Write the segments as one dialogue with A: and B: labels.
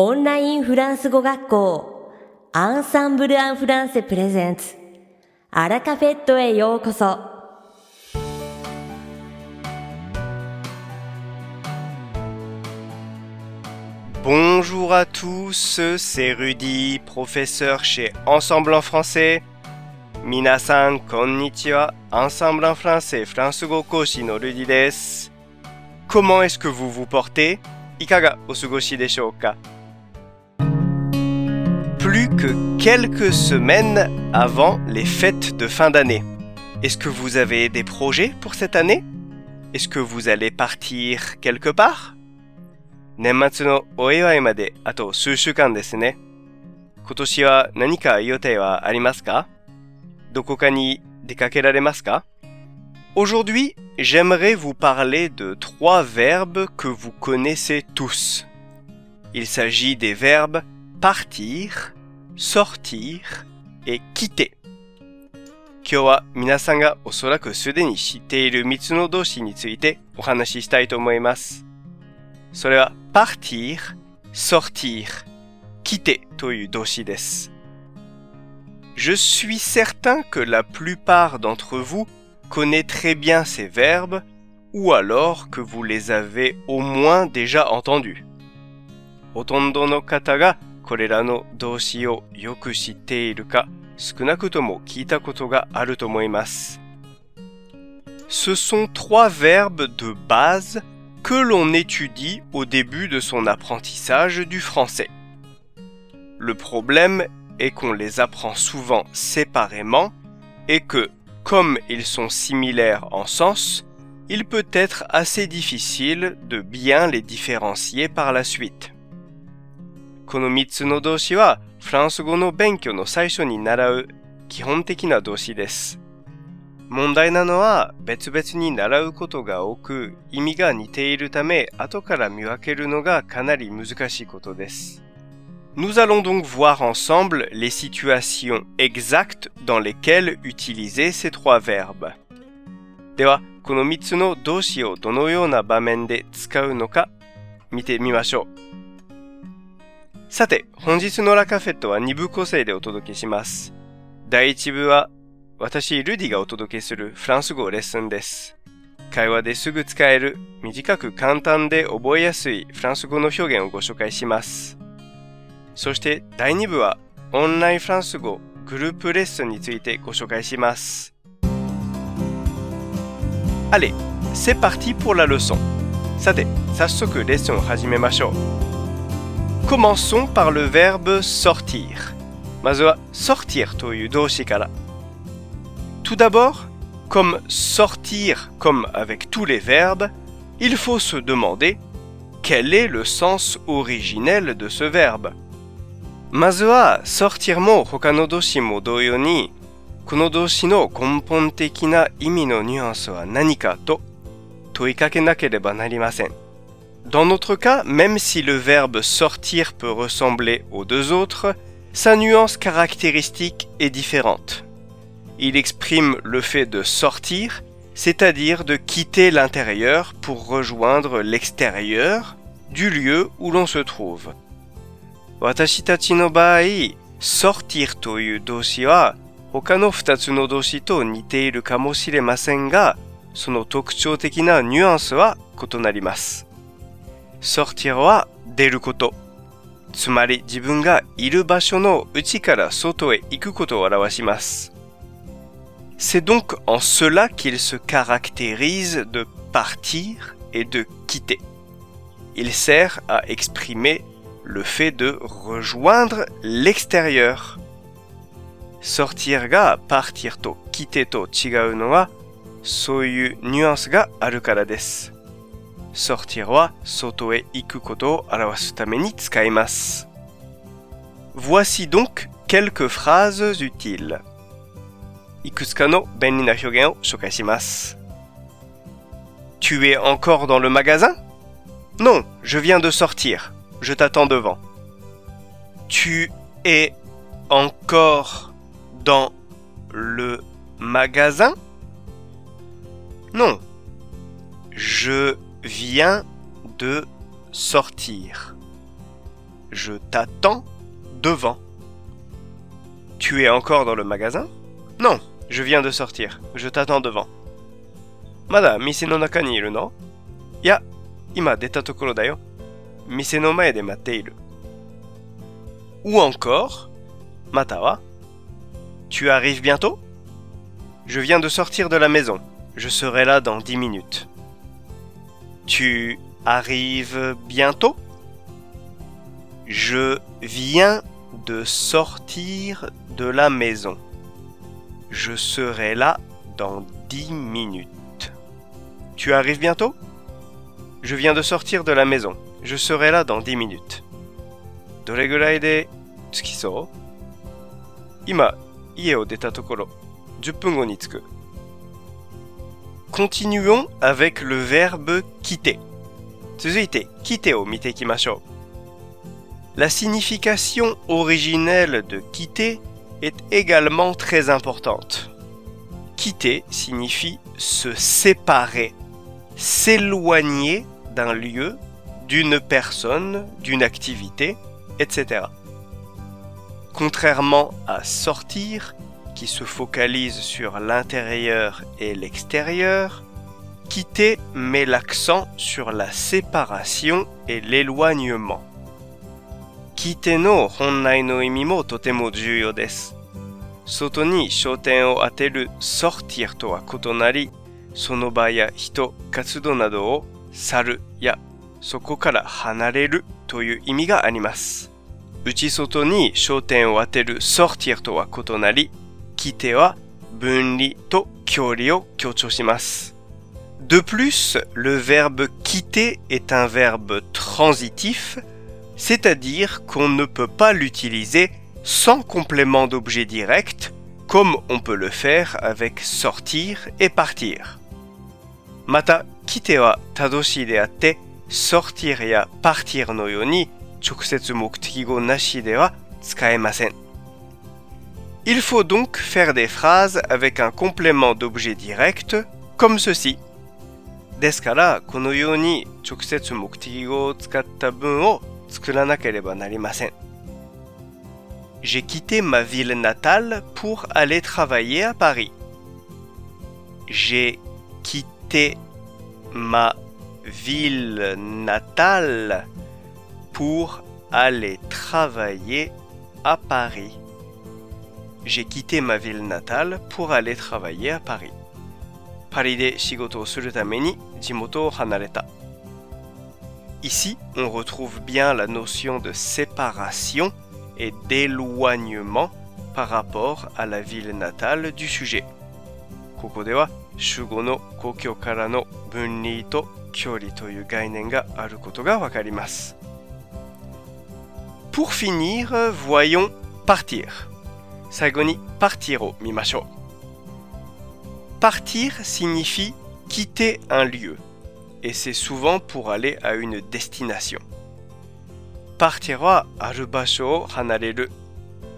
A: オンラインフランス語学校アンサンブル・アン・フランセプレゼンツアラカフェットへようこそ
B: Bonjour à tous, c'est Rudy, professeur chez Ensemble en français. Minasan konnichiwa, Ensemble en français, France go koshi no Rudy des. Comment est-ce que vous vous portez Ikaga osugoshi desho ka Plus que quelques semaines avant les fêtes de fin d'année. Est-ce que vous avez des projets pour cette année Est-ce que vous allez partir quelque part 年末のお祝いまであと数週間ですね。今年は何か予定はありますかどこかに出かけられますか Aujourd'hui, j'aimerais vous parler de trois verbes que vous connaissez tous. Il s'agit des verbes partir, sortir et quitter. 今日は皆さんがおそらくすでに知っている3つの動詞についてお話ししたいと思います。それは partir, sortir, quitter という動詞です。Je suis certain que la plupart d'entre vous connaît très bien ces verbes ou alors que vous les avez au moins déjà entendus. ほとんどの方が これらの動詞をよく知っているか少なくとも聞いたことがあると思います。Ce sont trois verbes de base que l'on étudie au début de son apprentissage du français. Le problème est qu'on les apprend souvent séparément et que, comme ils sont similaires en sens, il peut être assez difficile de bien les différencier par la suite. この3つの動詞はフランス語の勉強の最初に習う基本的な動詞です。問題なのは別々に習うことが多く意味が似ているため後から見分けるのがかなり難しいことです。Nous allons donc voir ensemble les situations exactes dans lesquelles utiliser ces trois verbes. では、この3つの動詞をどのような場面で使うのか見てみましょう。さて、本日のラカフェットは2部構成でお届けします。第1部は私、ルディがお届けするフランス語レッスンです。会話ですぐ使える、短く簡単で覚えやすいフランス語の表現をご紹介します。そして第2部はオンラインフランス語グループレッスンについてご紹介します。Allez, c'est parti pour la leçon. さて、早速レッスンを始めましょう。Commençons par le verbe sortir. sortir Tout d'abord, comme sortir comme avec tous les verbes, il faut se demander quel est le sens originel de ce verbe. Mazua sortir mo hokanodoshi mo doyo ni konodoshi no konpon teki na imi no nuance wa nani ka to toikake nakereba narimasen. Dans notre cas, même si le verbe sortir peut ressembler aux deux autres, sa nuance caractéristique est différente. Il exprime le fait de sortir, c'est-à-dire de quitter l'intérieur pour rejoindre l'extérieur du lieu où l'on se trouve. Watashi tachi no baai, sortir toyu doshi wa hoka no futatsu no doshi ga, sono nuance wa kotonarimasu sortir は出ること。つまり自分がいる場所の内から外へ行くことを表します。C'est donc en cela qu'il se caractérise de partir et de quitter. Il sert à exprimer le fait de rejoindre l'extérieur. sortir が partir と quitter と違うのはそういうニ sortir wa soto e iku koto arawasu tame. Voici donc quelques phrases utiles. Ikutsuka no benri. Tu es encore dans le magasin? Non, je viens de sortir. Je t'attends devant. Tu es encore dans le magasin? Non, je viens de sortir. Je t'attends devant. Tu es encore dans le magasin? Non, je viens de sortir. Je t'attends devant. Mada mise no naka ni iru no? Ya, ima deta tokoro da yo. Mise no mae de matte. Ou encore, mata wa Tu arrives bientôt? Je viens de sortir de la maison. Je serai là dans dix minutes. Tu arrives bientôt Je viens de sortir de la maison. Je serai là dans dix minutes. Tu arrives bientôt Je viens de sortir de la maison. Je serai là dans dix minutes. どれぐらいで着きそう今、家を出たところ、10分後に着く。 continuons avec le verbe quitter. La signification originelle de quitter est également très importante. Quitter signifie se séparer, s'éloigner d'un lieu, d'une personne, d'une activité, etc. Contrairement à sortir, qui se focalise sur l'intérieur et l'extérieur. Quitter met l'accent sur la séparation et l'éloignement. Kite no honnai no imi mo totemo juyo desu. Soto ni shoten o ateru sortir to wa kotonari, sono ba ya hito, katsudo nado o saru ya soko kara hanareru toyu imi ga arimasu. Uchi soto ni shoten o ateru sortir to wa kotonari, qui to. De plus, le verbe quitter est un verbe transitif, c'est-à-dire qu'on ne peut pas l'utiliser sans complément d'objet direct, comme on peut le faire avec sortir et partir. Mata, kite wa tadoshi de atte, sortir ya partir no yoni, choksetsu mokuteki nashi de wa tsukaemasen. Il faut donc faire des phrases avec un complément d'objet direct comme ceci. ですから、このように直接目的語を使った文を作らなければなりません。J'ai quitté ma ville natale pour aller travailler à Paris. J'ai quitté ma ville natale pour aller travailler à Paris. J'ai quitté ma ville natale pour aller travailler à Paris. パリで仕事をするために地元を離れた。Ici, on retrouve bien la notion de séparation et d'éloignement par rapport à la ville natale du sujet. ここでは主語の故郷からの分離と距離という概念があることがわかります。Pour finir, voyons partir. 最後に partir を見ましょう。Partir signifie quitter un lieu, et c'est souvent pour aller à une destination. Partir はある場所を離れる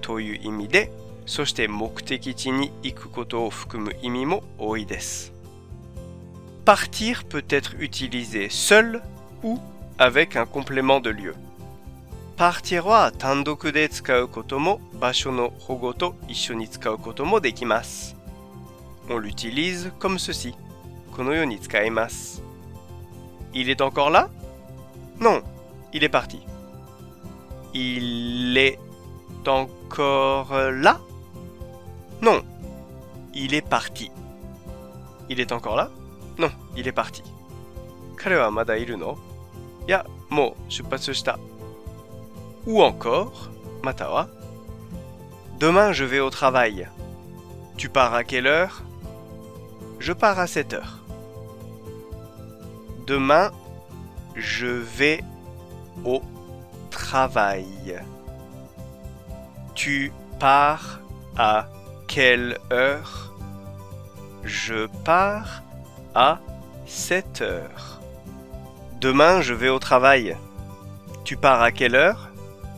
B: という意味で、そして目的地に行くことを含む意味も多いです。Partir peut être utilisé seul ou avec un complément de lieu. Partir は単独で使うことも場所の保護と一緒に使うこともできます。On l'utilise comme ceci. このように使います。Il est encore là Non, il est parti. Il est encore là Non, il est parti. Il est encore là Non, il est parti. 彼はまだいるのいや、もう出発した。 Ou encore, Matawa, Demain je vais au travail. Tu pars à quelle heure? Je pars à 7 heures. Demain je vais au travail. Tu pars à quelle heure? Je pars à 7 heures. Demain, je vais au travail. Tu pars à quelle heure?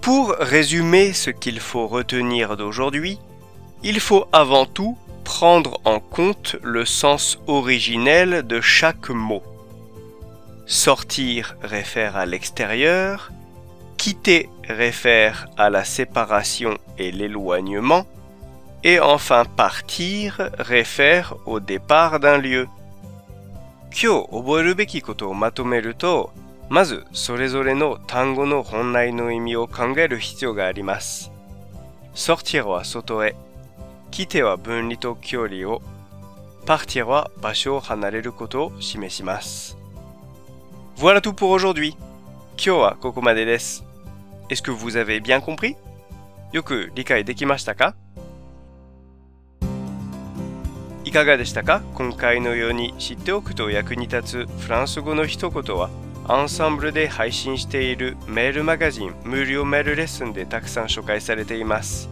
B: Pour résumer ce qu'il faut retenir d'aujourd'hui, il faut avant tout prendre en compte le sens originel de chaque mot. Sortir réfère à l'extérieur, quitter réfère à la séparation et l'éloignement, et enfin partir réfère au départ d'un lieu. まとめると、まずそれぞれの単語の本来の意味を考える必要があります。sortir は外へ、quitter は分離と距離を、partir は場所を離れることを示します。Voilà tout pour aujourd'hui. 今日はここまでです。Est-ce que vous avez bien compris? よく理解できましたか？いかがでしたか？今回のように知っておくと役に立つフランス語の一言はアンサンブルで配信しているメールマガジン無料メールレッスンでたくさん紹介されています。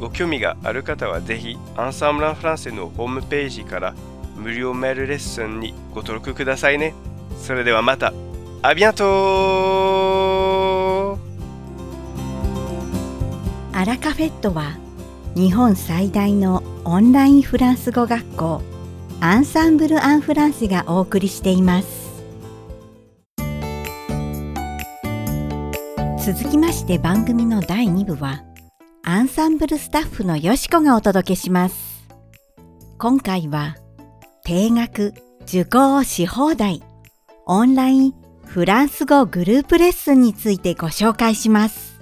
B: ご興味がある方はぜひアンサンブランフランセのホームページから無料メールレッスンにご登録くださいね。それではまた。あビアント
A: アラカフェットは日本最大のオンラインフランス語学校アンサンブル・アン・フランセがお送りしています。続きまして番組の第2部はアンサンブルスタッフのよしこがお届けします。今回は定額受講し放題オンラインフランス語グループレッスンについてご紹介します。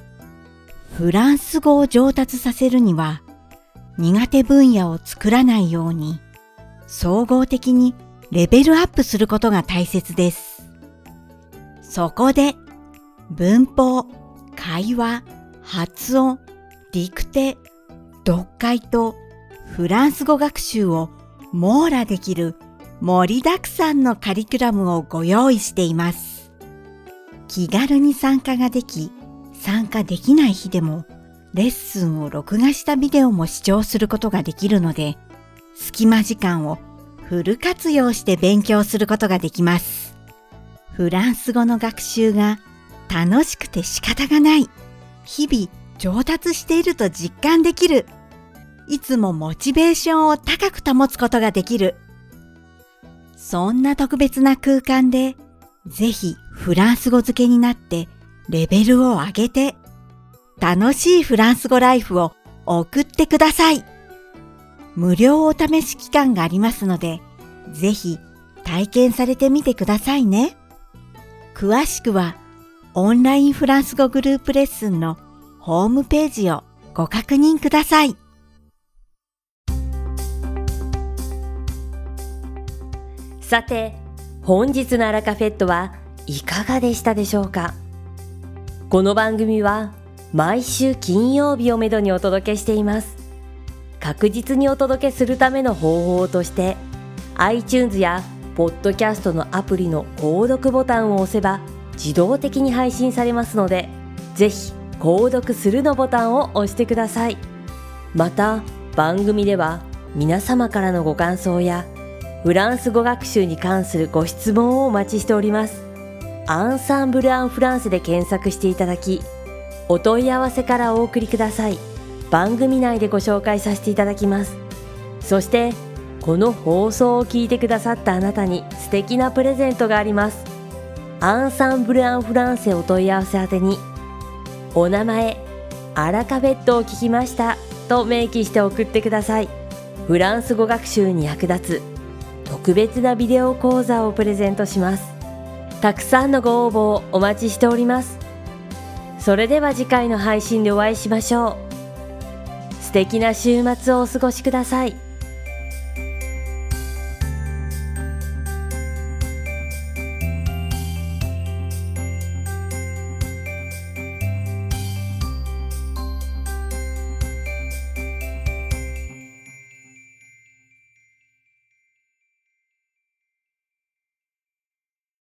A: フランス語を上達させるには苦手分野を作らないように総合的にレベルアップすることが大切です。そこで文法、会話、発音、陸手、読解とフランス語学習を網羅できる盛りだくさんのカリキュラムをご用意しています。気軽に参加ができ、参加できない日でもレッスンを録画したビデオも視聴することができるので、隙間時間をフル活用して勉強することができます。フランス語の学習が楽しくて仕方がない。日々上達していると実感できる。いつもモチベーションを高く保つことができる。そんな特別な空間で、ぜひフランス語付けになってレベルを上げて、楽しいフランス語ライフを送ってください。無料お試し期間がありますので、ぜひ体験されてみてくださいね。詳しくはオンラインフランス語グループレッスンのホームページをご確認ください。さて、本日のアラカフェットはいかがでしたでしょうか？この番組は毎週金曜日をめどにお届けしています。確実にお届けするための方法として iTunes やポッドキャストのアプリの購読ボタンを押せば自動的に配信されますので、ぜひ購読するのボタンを押してください。また、番組では皆様からのご感想やフランス語学習に関するご質問をお待ちしております。アンサンブル・アン・フランスで検索していただき、お問い合わせからお送りください。番組内でご紹介させていただきます。そして、この放送を聞いてくださったあなたに素敵なプレゼントがあります。アンサンブル・アン・フランセお問い合わせ宛てにお名前アラカフェットを聞きましたと明記して送ってください。フランス語学習に役立つ特別なビデオ講座をプレゼントします。たくさんのご応募をお待ちしております。それでは次回の配信でお会いしましょう。素敵な週末をお過ごしください。